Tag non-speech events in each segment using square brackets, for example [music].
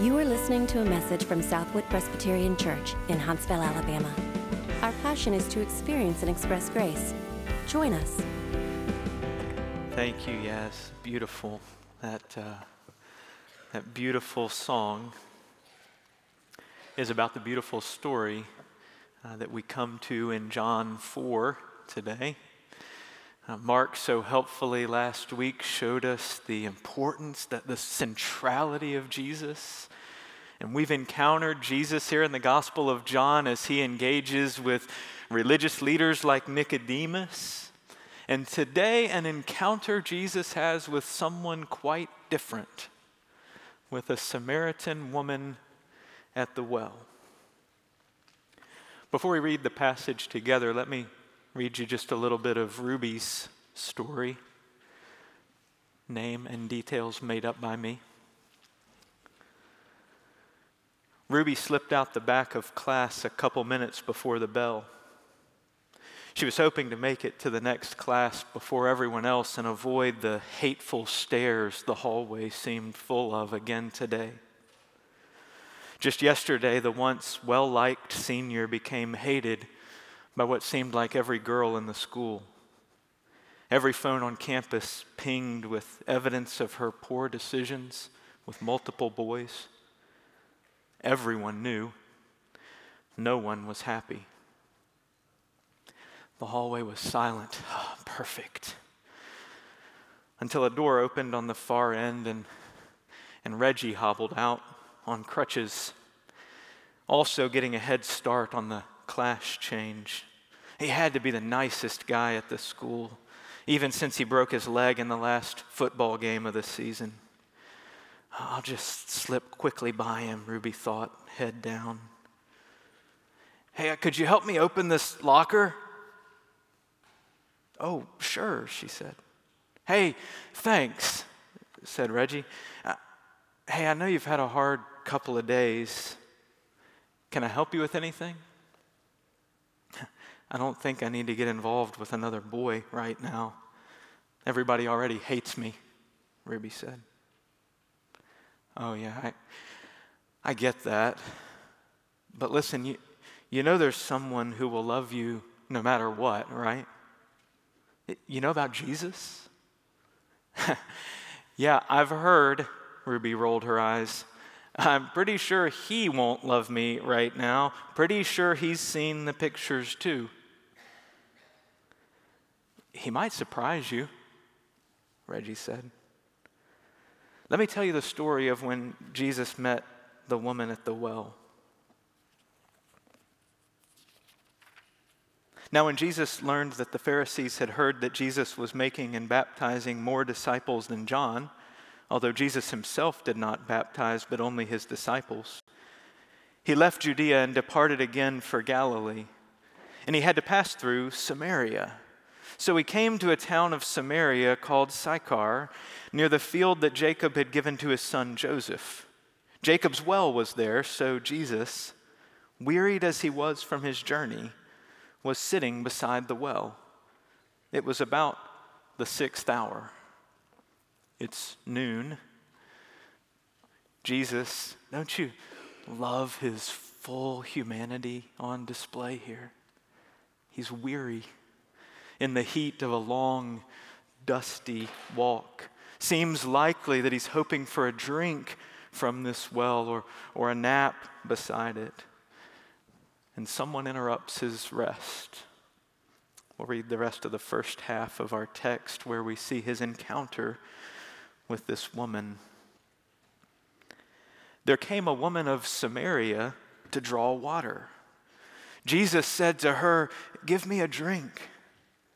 You are listening to a message from Southwood Presbyterian Church in Huntsville, Alabama. Our passion is to experience and express grace. Join us. Thank you. Yes, beautiful. That uh, that beautiful song is about the beautiful story uh, that we come to in John 4 today. Uh, Mark so helpfully last week showed us the importance, that the centrality of Jesus. And we've encountered Jesus here in the Gospel of John as he engages with religious leaders like Nicodemus. And today, an encounter Jesus has with someone quite different, with a Samaritan woman at the well. Before we read the passage together, let me read you just a little bit of Ruby's story, name and details made up by me. Ruby slipped out the back of class a couple minutes before the bell. She was hoping to make it to the next class before everyone else and avoid the hateful stares the hallway seemed full of again today. Just yesterday, the once well liked senior became hated by what seemed like every girl in the school. Every phone on campus pinged with evidence of her poor decisions with multiple boys. Everyone knew. No one was happy. The hallway was silent. Oh, perfect. Until a door opened on the far end and, and Reggie hobbled out on crutches, also getting a head start on the class change. He had to be the nicest guy at the school, even since he broke his leg in the last football game of the season. I'll just slip quickly by him, Ruby thought, head down. Hey, uh, could you help me open this locker? Oh, sure, she said. Hey, thanks, said Reggie. Uh, hey, I know you've had a hard couple of days. Can I help you with anything? I don't think I need to get involved with another boy right now. Everybody already hates me, Ruby said. Oh, yeah, I, I get that. But listen, you, you know there's someone who will love you no matter what, right? You know about Jesus? [laughs] yeah, I've heard, Ruby rolled her eyes. I'm pretty sure he won't love me right now. Pretty sure he's seen the pictures too. He might surprise you, Reggie said. Let me tell you the story of when Jesus met the woman at the well. Now, when Jesus learned that the Pharisees had heard that Jesus was making and baptizing more disciples than John, although Jesus himself did not baptize, but only his disciples. He left Judea and departed again for Galilee, and he had to pass through Samaria. So he came to a town of Samaria called Sychar, near the field that Jacob had given to his son Joseph. Jacob's well was there, so Jesus, wearied as he was from his journey, was sitting beside the well. It was about the sixth hour. It's noon. Jesus, don't you love his full humanity on display here? He's weary in the heat of a long, dusty walk. Seems likely that he's hoping for a drink from this well or, or a nap beside it. And someone interrupts his rest. We'll read the rest of the first half of our text where we see his encounter with this woman. There came a woman of Samaria to draw water. Jesus said to her, Give me a drink,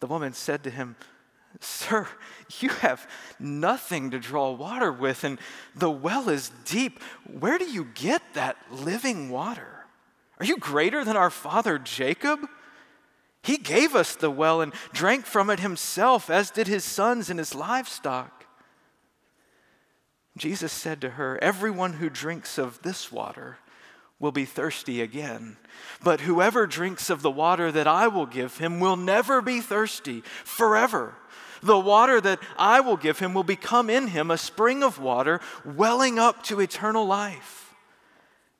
The woman said to him, Sir, you have nothing to draw water with, and the well is deep. Where do you get that living water? Are you greater than our father Jacob? He gave us the well and drank from it himself, as did his sons and his livestock. Jesus said to her, Everyone who drinks of this water will be thirsty again. But whoever drinks of the water that I will give him will never be thirsty forever. The water that I will give him will become in him a spring of water welling up to eternal life.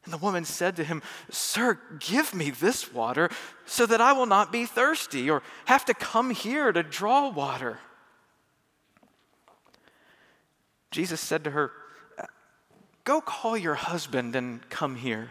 And the woman said to him, Sir, give me this water so that I will not be thirsty or have to come here to draw water. Jesus said to her, Go call your husband and come here.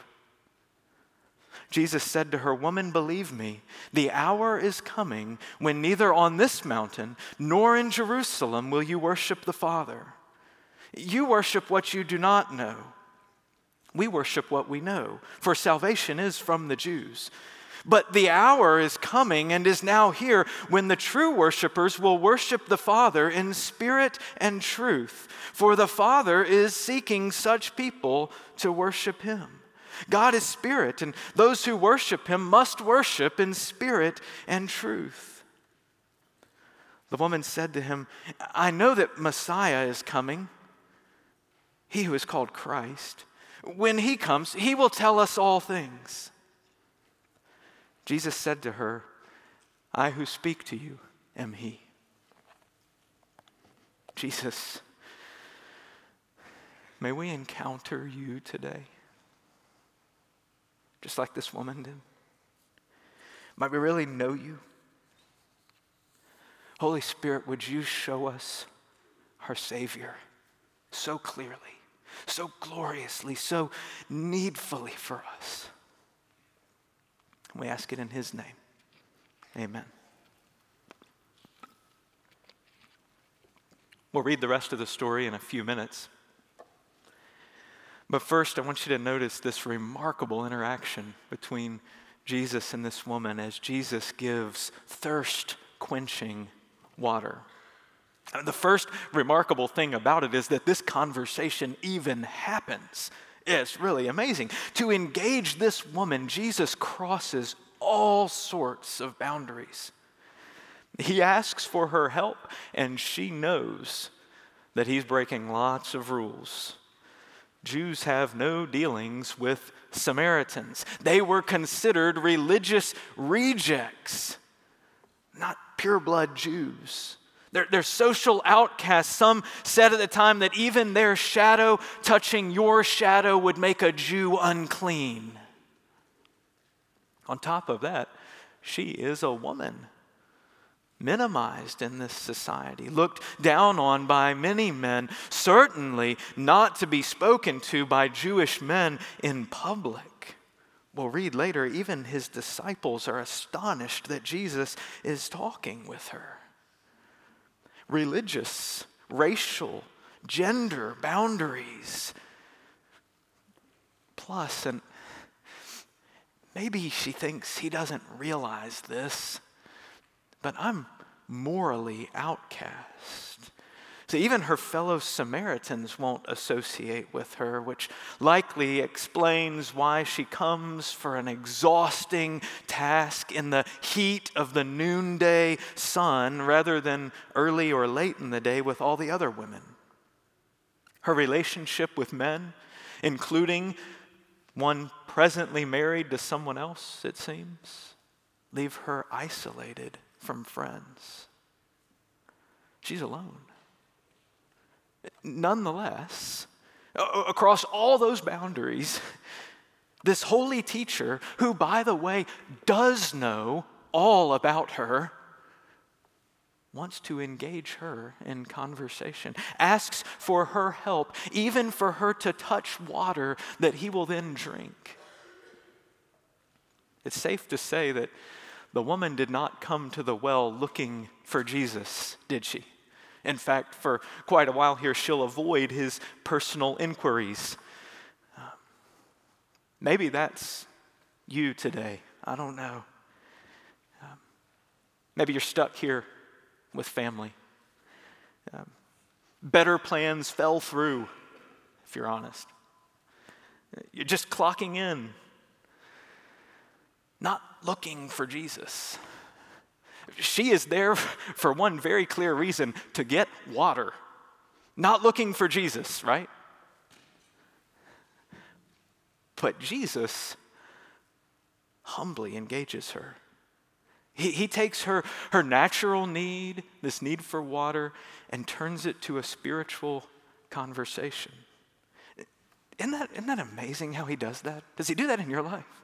Jesus said to her, Woman, believe me, the hour is coming when neither on this mountain nor in Jerusalem will you worship the Father. You worship what you do not know. We worship what we know, for salvation is from the Jews. But the hour is coming and is now here when the true worshipers will worship the Father in spirit and truth, for the Father is seeking such people to worship Him. God is spirit, and those who worship him must worship in spirit and truth. The woman said to him, I know that Messiah is coming, he who is called Christ. When he comes, he will tell us all things. Jesus said to her, I who speak to you am he. Jesus, may we encounter you today just like this woman did? Might we really know you? Holy Spirit, would you show us our Savior so clearly, so gloriously, so needfully for us? We ask it in His name. Amen. We'll read the rest of the story in a few minutes. But first, I want you to notice this remarkable interaction between Jesus and this woman as Jesus gives thirst quenching water. The first remarkable thing about it is that this conversation even happens. It's really amazing. To engage this woman, Jesus crosses all sorts of boundaries. He asks for her help, and she knows that he's breaking lots of rules. Jews have no dealings with Samaritans. They were considered religious rejects, not pureblood Jews. They're, they're, social outcasts. Some said at the time that even their shadow touching your shadow would make a Jew unclean. On top of that, she is a woman minimized in this society, looked down on by many men, certainly not to be spoken to by Jewish men in public. We'll read later, even his disciples are astonished that Jesus is talking with her. Religious, racial, gender boundaries. Plus, and maybe she thinks he doesn't realize this but I'm morally outcast. So even her fellow Samaritans won't associate with her, which likely explains why she comes for an exhausting task in the heat of the noonday sun rather than early or late in the day with all the other women. Her relationship with men, including one presently married to someone else, it seems, leave her isolated from friends. She's alone. Nonetheless, across all those boundaries, [laughs] this holy teacher, who, by the way, does know all about her, wants to engage her in conversation, asks for her help, even for her to touch water that he will then drink. It's safe to say that the woman did not come to the well looking for Jesus, did she? In fact, for quite a while here, she'll avoid his personal inquiries. maybe that's you today. I don't know. Um, maybe you're stuck here with family. Um, better plans fell through, if you're honest. You're just clocking in, not looking for Jesus. She is there [laughs] for one very clear reason to get water, not looking for Jesus, right? But Jesus humbly engages her. He, he takes her, her natural need, this need for water, and turns it to a spiritual conversation. Isn't that, isn't that amazing how he does that? Does he do that in your life?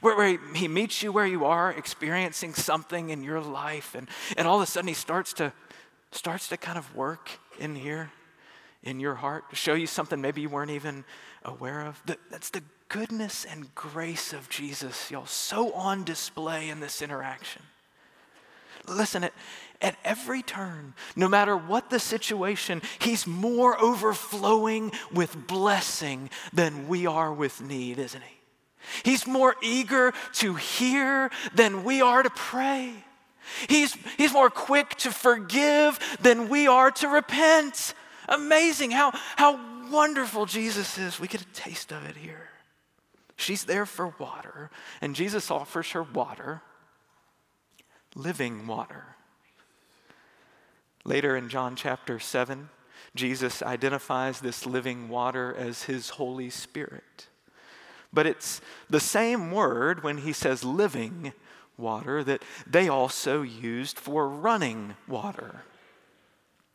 Where, where he, he, meets you where you are, experiencing something in your life, and, and all of a sudden he starts to, starts to kind of work in here, in your heart, to show you something maybe you weren't even aware of. That's the goodness and grace of Jesus, y'all, so on display in this interaction. Listen, at, at every turn, no matter what the situation, he's more overflowing with blessing than we are with need, isn't he? He's more eager to hear than we are to pray. He's, he's more quick to forgive than we are to repent. Amazing how, how wonderful Jesus is. We get a taste of it here. She's there for water, and Jesus offers her water, living water. Later in John chapter 7, Jesus identifies this living water as his Holy Spirit. But it's the same word when he says living water that they also used for running water.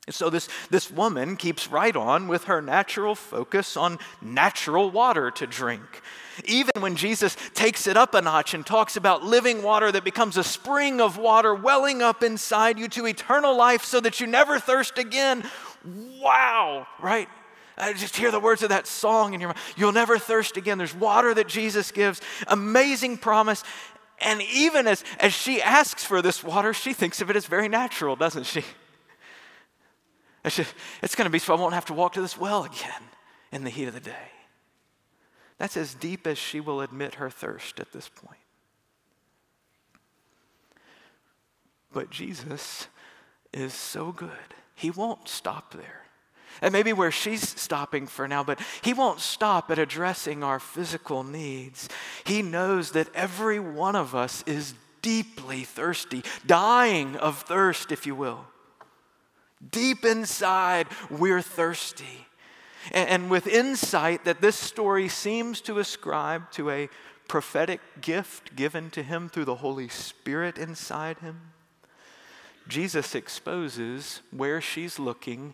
And so this, this woman keeps right on with her natural focus on natural water to drink. Even when Jesus takes it up a notch and talks about living water that becomes a spring of water welling up inside you to eternal life so that you never thirst again. Wow, right? I just hear the words of that song in your mind. You'll never thirst again. There's water that Jesus gives. Amazing promise. And even as, as she asks for this water, she thinks of it as very natural, doesn't she? It's, going to be so I won't have to walk to this well again in the heat of the day. That's as deep as she will admit her thirst at this point. But Jesus is so good, He won't stop there. And maybe where she's stopping for now, but He won't stop at addressing our physical needs. He knows that every one of us is deeply thirsty, dying of thirst, if you will. Deep inside, we're thirsty. And, with insight that this story seems to ascribe to a prophetic gift given to him through the Holy Spirit inside him, Jesus exposes where she's looking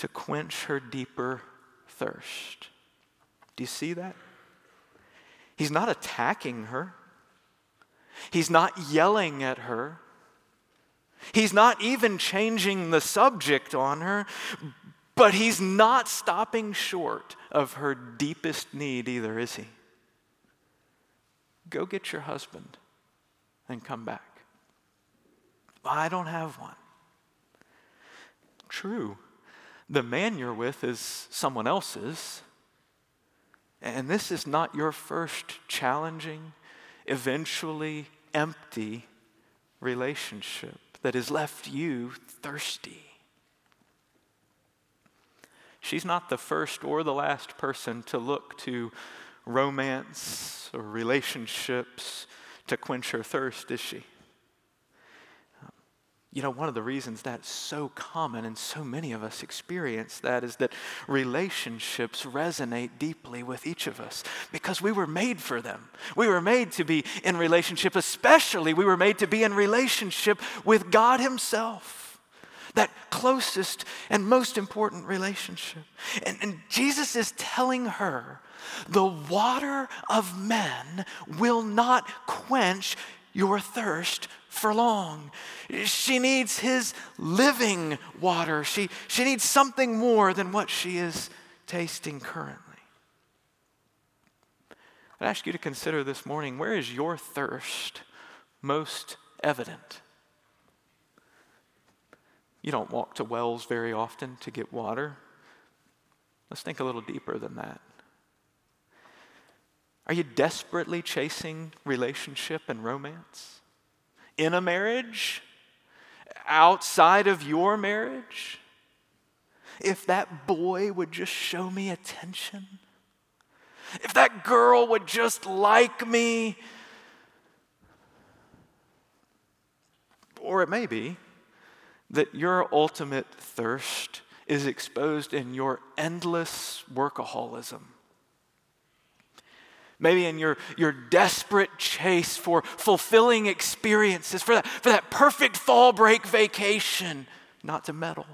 to quench her deeper thirst. Do you see that? He's not attacking her, he's not yelling at her. He's not even changing the subject on her, but he's not stopping short of her deepest need either, is he? Go get your husband and come back. I don't have one. True, the man you're with is someone else's. And this is not your first challenging, eventually empty relationship that has left you thirsty. She's not the first or the last person to look to romance or relationships to quench her thirst, is she? You know, one of the reasons that's so common and so many of us experience that is that relationships resonate deeply with each of us because we were made for them. We were made to be in relationship, especially we were made to be in relationship with God Himself. That closest and most important relationship. And, and Jesus is telling her the water of men will not quench your thirst for long. She needs his living water. She, she needs something more than what she is tasting currently. I'd ask you to consider this morning where is your thirst most evident? You don't walk to wells very often to get water. Let's think a little deeper than that. Are you desperately chasing relationship and romance? In a marriage? Outside of your marriage? If that boy would just show me attention, if that girl would just like me, or it may be that your ultimate thirst is exposed in your endless workaholism. Maybe in your, your desperate chase for fulfilling experiences, for that, for that perfect fall break vacation, not to meddle.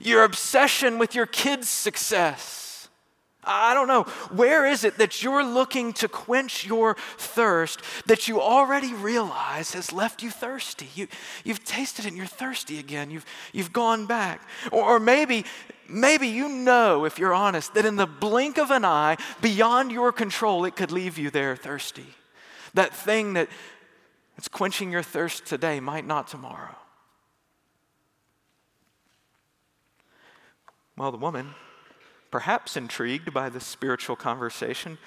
Your obsession with your kids' success I don't know. Where is it that you're looking to quench your thirst that you already realize has left you thirsty? You, you've tasted it and you're thirsty again. You've, you've gone back. Or, or maybe, maybe you know, if you're honest, that in the blink of an eye, beyond your control, it could leave you there thirsty. That thing that it's quenching your thirst today might not tomorrow. Well, the woman perhaps intrigued by the spiritual conversation,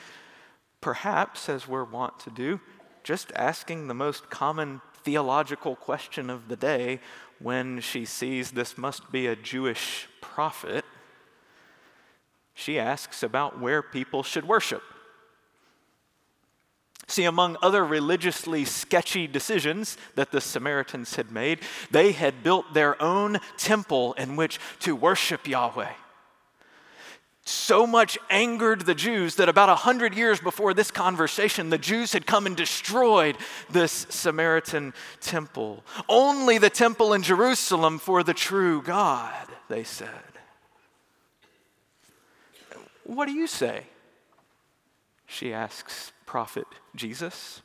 perhaps, as we're wont to do, just asking the most common theological question of the day when she sees this must be a Jewish prophet. She asks about where people should worship. See, among other religiously sketchy decisions that the Samaritans had made, they had built their own temple in which to worship Yahweh so much angered the Jews that about a hundred years before this conversation, the Jews had come and destroyed this Samaritan temple. Only the temple in Jerusalem for the true God, they said. What do you say? She asks prophet Jesus.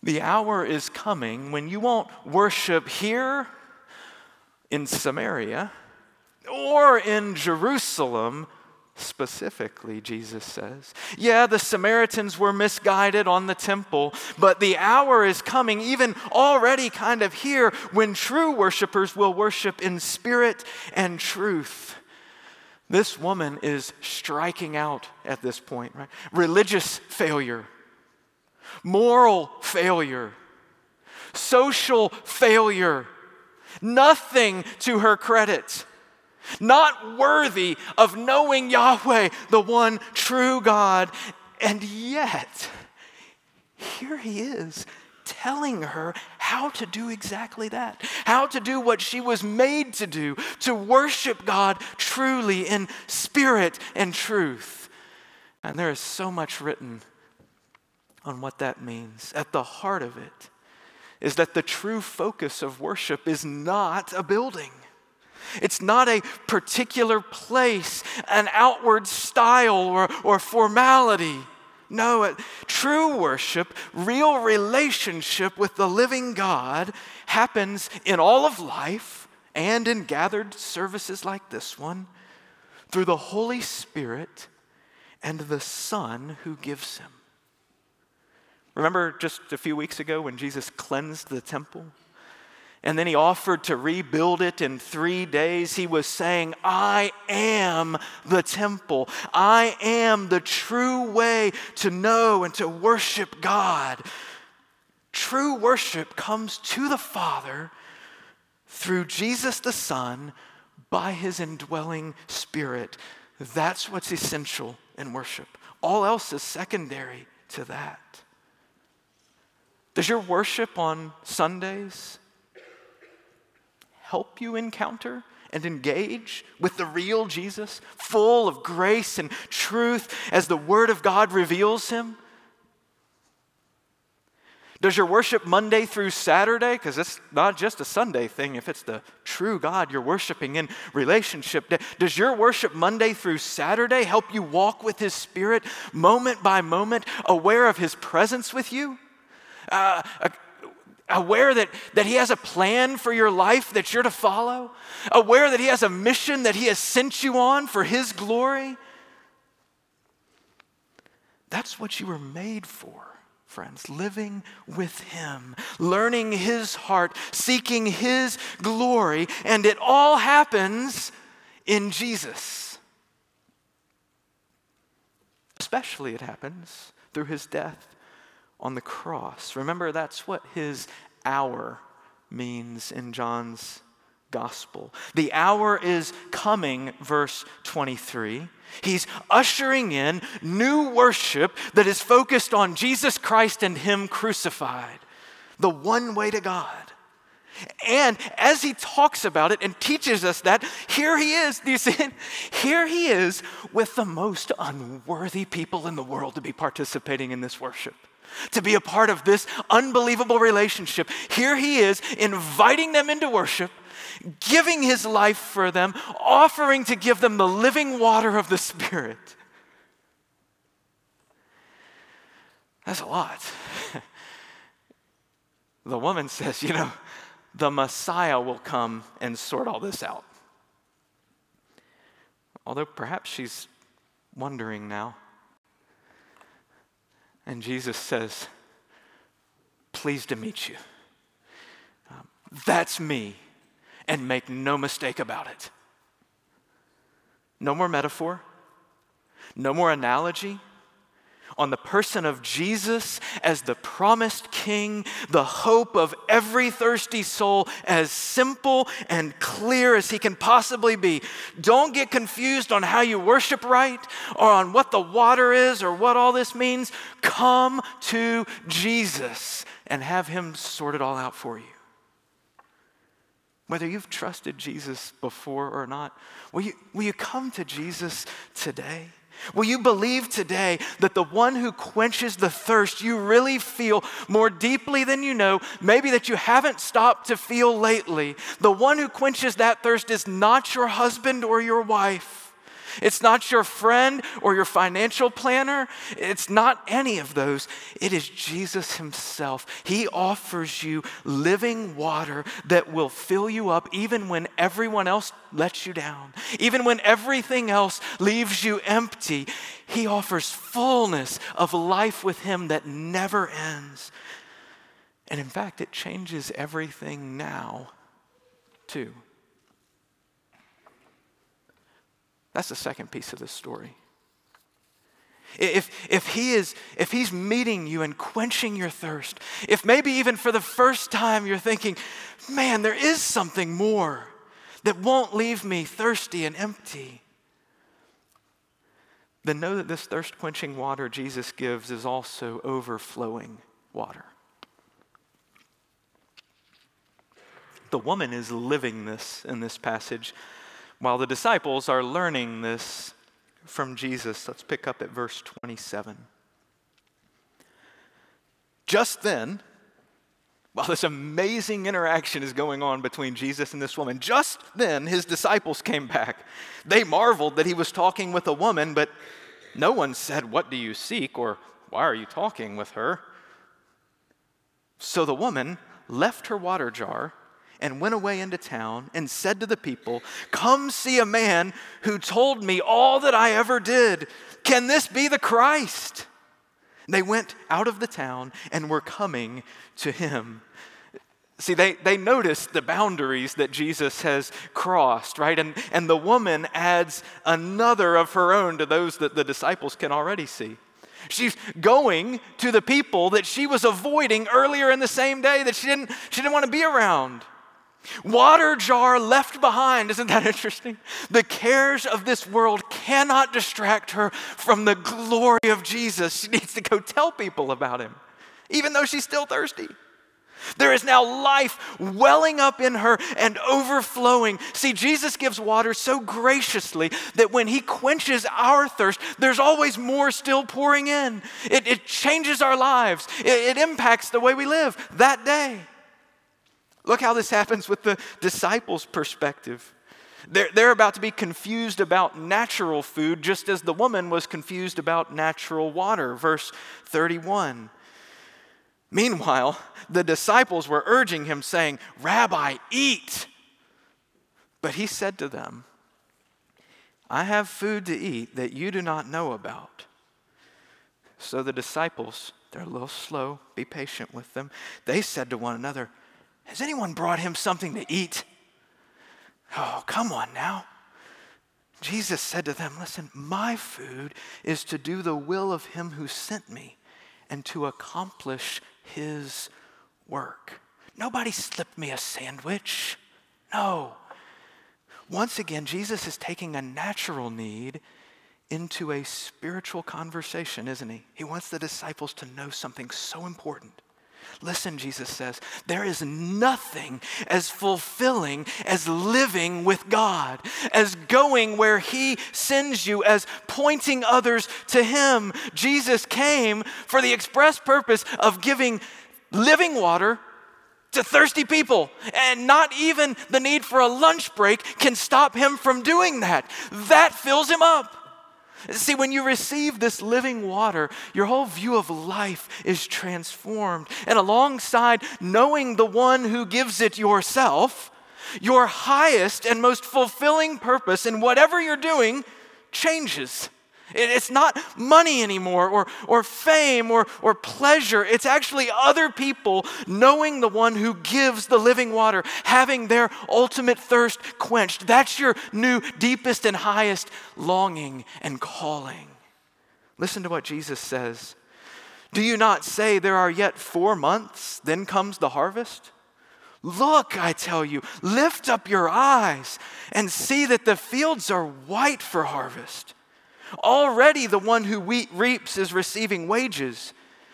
The hour is coming when you won't worship here in Samaria or in Jerusalem specifically, Jesus says. Yeah, the Samaritans were misguided on the temple, but the hour is coming, even already kind of here, when true worshipers will worship in spirit and truth. This woman is striking out at this point, right? Religious failure, moral failure, social failure, nothing to her credit not worthy of knowing Yahweh, the one true God. And yet, here he is telling her how to do exactly that, how to do what she was made to do, to worship God truly in spirit and truth. And there is so much written on what that means. At the heart of it is that the true focus of worship is not a building. It's not a particular place, an outward style or, or formality. No, true worship, real relationship with the living God happens in all of life and in gathered services like this one through the Holy Spirit and the Son who gives him. Remember just a few weeks ago when Jesus cleansed the temple? And then he offered to rebuild it in three days. He was saying, I am the temple. I am the true way to know and to worship God. True worship comes to the Father through Jesus the Son by his indwelling Spirit. That's what's essential in worship. All else is secondary to that. Does your worship on Sundays help you encounter and engage with the real Jesus, full of grace and truth as the Word of God reveals him? Does your worship Monday through Saturday, because it's not just a Sunday thing, if it's the true God you're worshiping in relationship, does your worship Monday through Saturday help you walk with His Spirit moment by moment, aware of His presence with you? Uh, aware that, that He has a plan for your life that you're to follow? Aware that He has a mission that He has sent you on for His glory? That's what you were made for friends, living with Him, learning His heart, seeking His glory, and it all happens in Jesus. Especially, it happens through His death on the cross. Remember, that's what His hour means in John's gospel. The hour is coming, verse 23. He's ushering in new worship that is focused on Jesus Christ and Him crucified, the one way to God. And as he talks about it and teaches us that, here he is, do you see? Here he is with the most unworthy people in the world to be participating in this worship to be a part of this unbelievable relationship. Here he is inviting them into worship, giving his life for them, offering to give them the living water of the Spirit. That's a lot. [laughs] the woman says, You know, the Messiah will come and sort all this out. Although perhaps she's wondering now and Jesus says, Pleased to meet you. Um, that's me. And make no mistake about it. No more metaphor, no more analogy, on the person of Jesus as the promised king, the hope of every thirsty soul, as simple and clear as he can possibly be. Don't get confused on how you worship right or on what the water is or what all this means. Come to Jesus and have him sort it all out for you. Whether you've trusted Jesus before or not, will you, will you come to Jesus today? Will you believe today that the one who quenches the thirst you really feel more deeply than you know, maybe that you haven't stopped to feel lately, the one who quenches that thirst is not your husband or your wife? It's not your friend or your financial planner. It's not any of those. It is Jesus Himself. He offers you living water that will fill you up even when everyone else lets you down, even when everything else leaves you empty. He offers fullness of life with Him that never ends. And in fact, it changes everything now, too. That's the second piece of the story. If, if, he is, if he's meeting you and quenching your thirst, if maybe even for the first time you're thinking, man, there is something more that won't leave me thirsty and empty, then know that this thirst quenching water Jesus gives is also overflowing water. The woman is living this in this passage while the disciples are learning this from Jesus. Let's pick up at verse 27. Just then, while this amazing interaction is going on between Jesus and this woman, just then his disciples came back. They marveled that he was talking with a woman, but no one said, What do you seek? or Why are you talking with her? So the woman left her water jar and went away into town and said to the people, Come see a man who told me all that I ever did. Can this be the Christ? They went out of the town and were coming to him. See, they, they noticed the boundaries that Jesus has crossed, right? And, and the woman adds another of her own to those that the disciples can already see. She's going to the people that she was avoiding earlier in the same day that she didn't, she didn't want to be around. Water jar left behind. Isn't that interesting? The cares of this world cannot distract her from the glory of Jesus. She needs to go tell people about him, even though she's still thirsty. There is now life welling up in her and overflowing. See, Jesus gives water so graciously that when he quenches our thirst, there's always more still pouring in. It, it changes our lives, it, it impacts the way we live that day. Look how this happens with the disciples' perspective. They're, they're about to be confused about natural food, just as the woman was confused about natural water. Verse 31. Meanwhile, the disciples were urging him, saying, Rabbi, eat. But he said to them, I have food to eat that you do not know about. So the disciples, they're a little slow, be patient with them. They said to one another, Has anyone brought him something to eat? Oh, come on now. Jesus said to them, Listen, my food is to do the will of him who sent me and to accomplish his work. Nobody slipped me a sandwich. No. Once again, Jesus is taking a natural need into a spiritual conversation, isn't he? He wants the disciples to know something so important. Listen, Jesus says, there is nothing as fulfilling as living with God, as going where He sends you, as pointing others to Him. Jesus came for the express purpose of giving living water to thirsty people. And not even the need for a lunch break can stop him from doing that. That fills him up. See, when you receive this living water, your whole view of life is transformed. And alongside knowing the one who gives it yourself, your highest and most fulfilling purpose in whatever you're doing changes. It's not money anymore or, or fame or, or pleasure. It's actually other people knowing the one who gives the living water, having their ultimate thirst quenched. That's your new, deepest, and highest longing and calling. Listen to what Jesus says. Do you not say there are yet four months, then comes the harvest? Look, I tell you, lift up your eyes and see that the fields are white for harvest. Already the one who reaps is receiving wages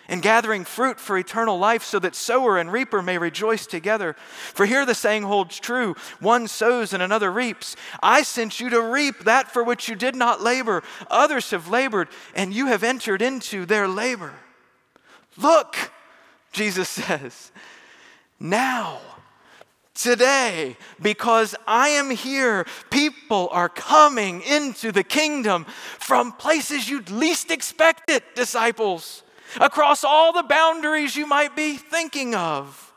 and gathering fruit for eternal life, so that sower and reaper may rejoice together. For here the saying holds true one sows and another reaps. I sent you to reap that for which you did not labor. Others have labored, and you have entered into their labor. Look, Jesus [laughs] says, now today because I am here. People are coming into the kingdom from places you'd least expect it, disciples, across all the boundaries you might be thinking of.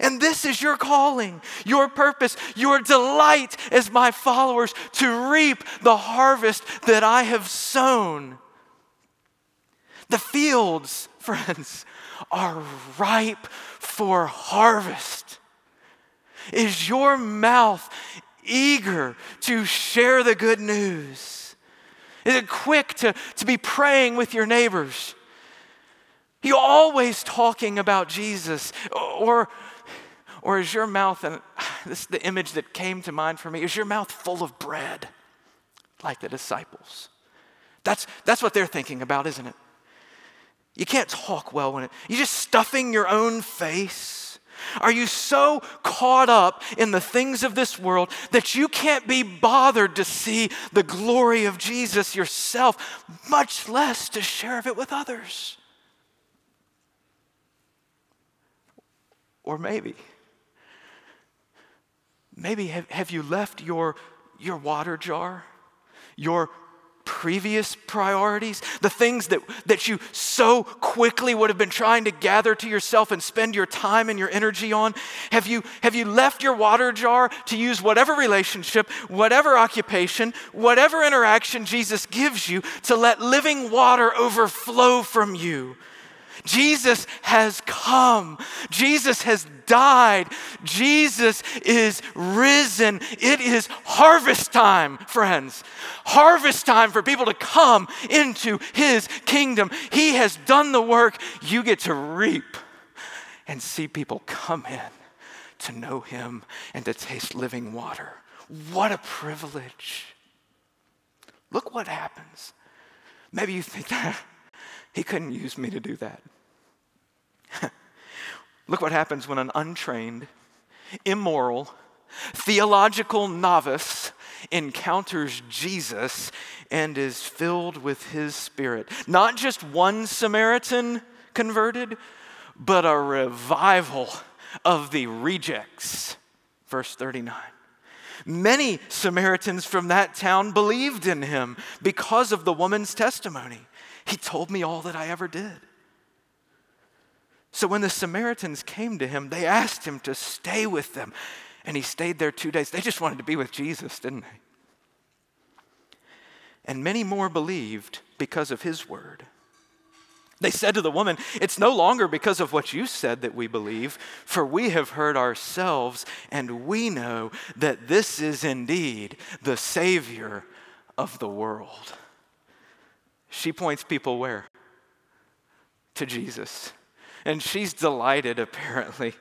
And this is your calling, your purpose, your delight as my followers to reap the harvest that I have sown. The fields, [laughs] friends, are ripe for harvest. Is your mouth eager to share the good news? Is it quick to, to be praying with your neighbors? Are you always talking about Jesus? Or, or is your mouth, and this is the image that came to mind for me, is your mouth full of bread like the disciples? That's, that's what they're thinking about, isn't it? You can't talk well when it, you're just stuffing your own face. Are you so caught up in the things of this world that you can't be bothered to see the glory of Jesus yourself, much less to share of it with others? Or maybe, maybe have, have you left your, your water jar, your previous priorities, the things that, that you so quickly would have been trying to gather to yourself and spend your time and your energy on? Have you, have you left your water jar to use whatever relationship, whatever occupation, whatever interaction Jesus gives you to let living water overflow from you? Jesus has come. Jesus has died. Jesus is risen. It is harvest time, friends. Harvest time for people to come into his kingdom. He has done the work. You get to reap and see people come in to know him and to taste living water. What a privilege. Look what happens. Maybe you think [laughs] that he couldn't use me to do that. [laughs] Look what happens when an untrained, immoral, theological novice encounters Jesus and is filled with his spirit. Not just one Samaritan converted, but a revival of the rejects. Verse 39. Many Samaritans from that town believed in him because of the woman's testimony. He told me all that I ever did. So when the Samaritans came to him, they asked him to stay with them. And he stayed there two days. They just wanted to be with Jesus, didn't they? And many more believed because of his word. They said to the woman, It's no longer because of what you said that we believe, for we have heard ourselves, and we know that this is indeed the Savior of the world. She points people where? To Jesus. And she's delighted, apparently,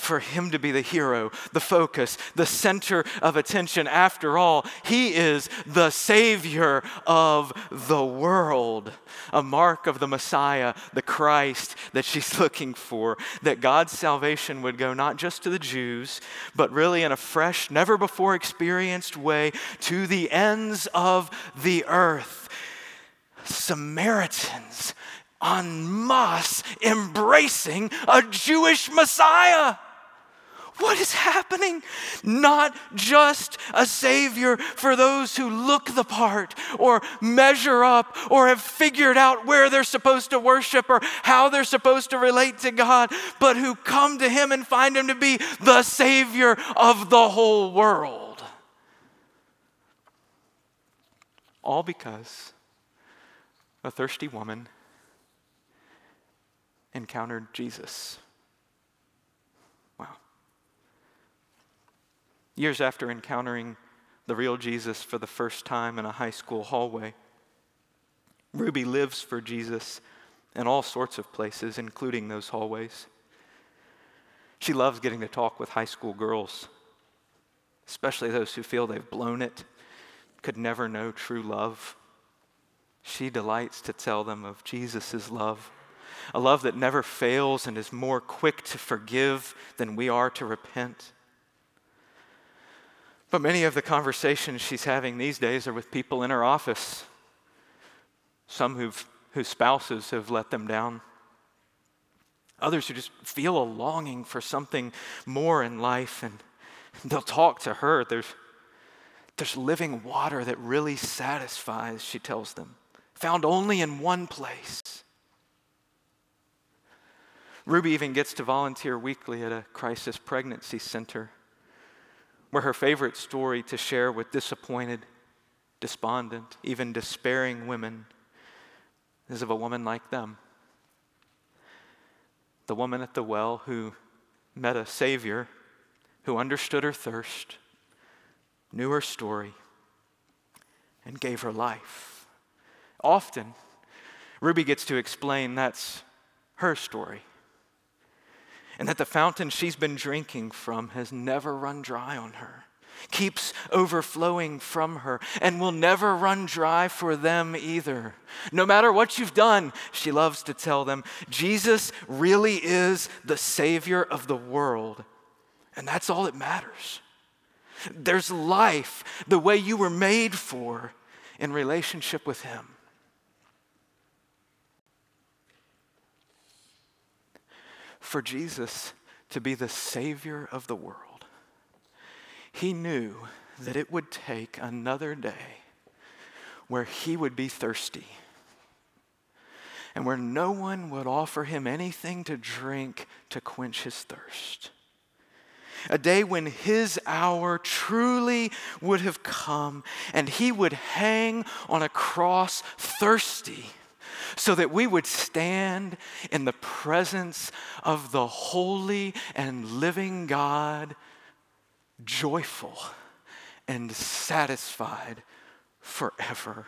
for him to be the hero, the focus, the center of attention. After all, he is the Savior of the world, a mark of the Messiah, the Christ that she's [laughs] looking for, that God's salvation would go not just to the Jews, but really in a fresh, never before experienced way to the ends of the earth. Samaritans en masse embracing a Jewish Messiah. What is happening? Not just a Savior for those who look the part or measure up or have figured out where they're supposed to worship or how they're supposed to relate to God, but who come to Him and find Him to be the Savior of the whole world. All because a thirsty woman encountered Jesus. Wow. Years after encountering the real Jesus for the first time in a high school hallway, Ruby lives for Jesus in all sorts of places, including those hallways. She loves getting to talk with high school girls, especially those who feel they've blown it, could never know true love. She delights to tell them of Jesus' love a love that never fails and is more quick to forgive than we are to repent. But many of the conversations she's having these days are with people in her office, some who've, whose spouses have let them down. Others who just feel a longing for something more in life, and they'll talk to her. There's, there's living water that really satisfies, she tells them, found only in one place. Ruby even gets to volunteer weekly at a crisis pregnancy center, where her favorite story to share with disappointed, despondent, even despairing women is of a woman like them. The woman at the well who met a Savior who understood her thirst, knew her story, and gave her life. Often, Ruby gets to explain that's her story and that the fountain she's been drinking from has never run dry on her, keeps overflowing from her, and will never run dry for them either. No matter what you've done, she loves to tell them, Jesus really is the Savior of the world, and that's all that matters. There's life the way you were made for in relationship with Him. For Jesus to be the Savior of the world, he knew that it would take another day where he would be thirsty and where no one would offer him anything to drink to quench his thirst. A day when his hour truly would have come and he would hang on a cross thirsty so that we would stand in the presence of the holy and living God, joyful and satisfied forever.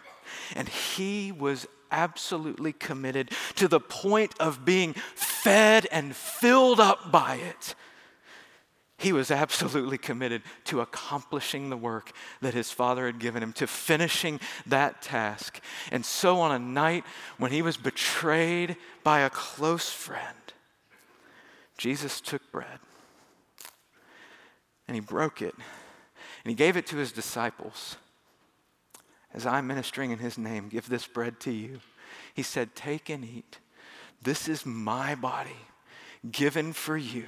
And he was absolutely committed to the point of being fed and filled up by it he was absolutely committed to accomplishing the work that his father had given him, to finishing that task. And so, on a night when he was betrayed by a close friend, Jesus took bread and he broke it and he gave it to his disciples. As I'm ministering in his name, give this bread to you. He said, Take and eat. This is my body given for you.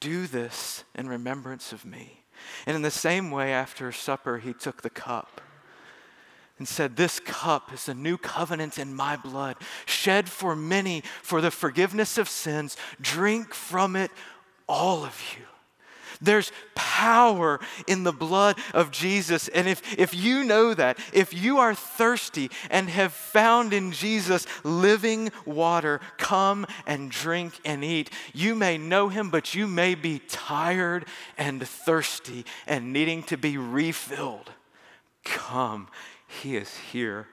Do this in remembrance of me. And in the same way, after supper, he took the cup and said, This cup is a new covenant in my blood, shed for many for the forgiveness of sins. Drink from it, all of you. There's power in the blood of Jesus. And if, if you know that, if you are thirsty and have found in Jesus living water, come and drink and eat. You may know him, but you may be tired and thirsty and needing to be refilled. Come he is here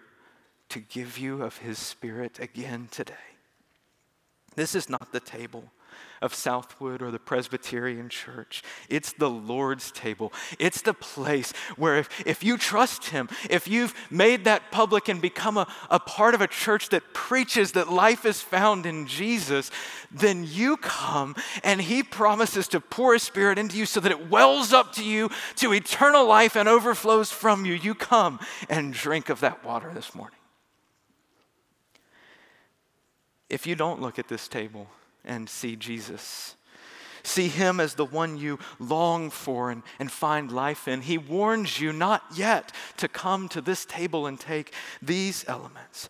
to give you of His Spirit again today. This is not the table of Southwood or the Presbyterian Church. It's the Lord's table. It's the place where if, if you trust Him, if you've made that public and become a, a part of a church that preaches that life is found in Jesus, then you come and He promises to pour His Spirit into you so that it wells up to you to eternal life and overflows from you. You come and drink of that water this morning. If you don't look at this table, and see Jesus. See him as the one you long for and, and find life in. He warns you not yet to come to this table and take these elements,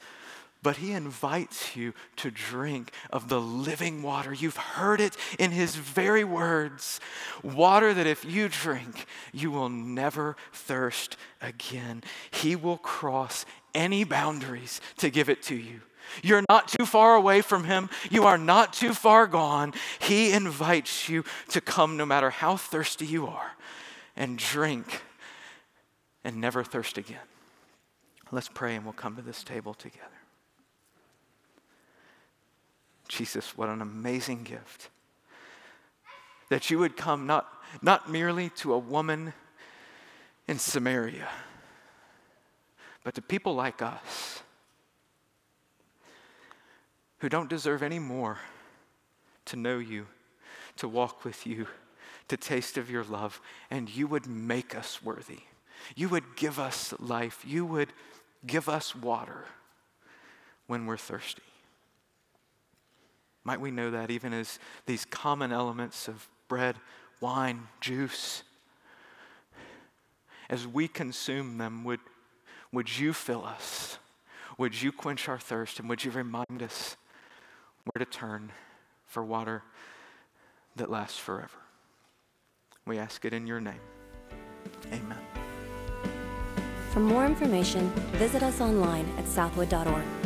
but he invites you to drink of the living water. You've heard it in his very words water that if you drink, you will never thirst again. He will cross any boundaries to give it to you. You're not too far away from Him. You are not too far gone. He invites you to come no matter how thirsty you are and drink and never thirst again. Let's pray and we'll come to this table together. Jesus, what an amazing gift. That you would come not, not merely to a woman in Samaria, but to people like us who don't deserve any more to know you, to walk with you, to taste of your love, and you would make us worthy. You would give us life. You would give us water when we're thirsty. Might we know that even as these common elements of bread, wine, juice, as we consume them, would, would you fill us? Would you quench our thirst? And would you remind us where to turn for water that lasts forever. We ask it in your name. Amen. For more information, visit us online at southwood.org.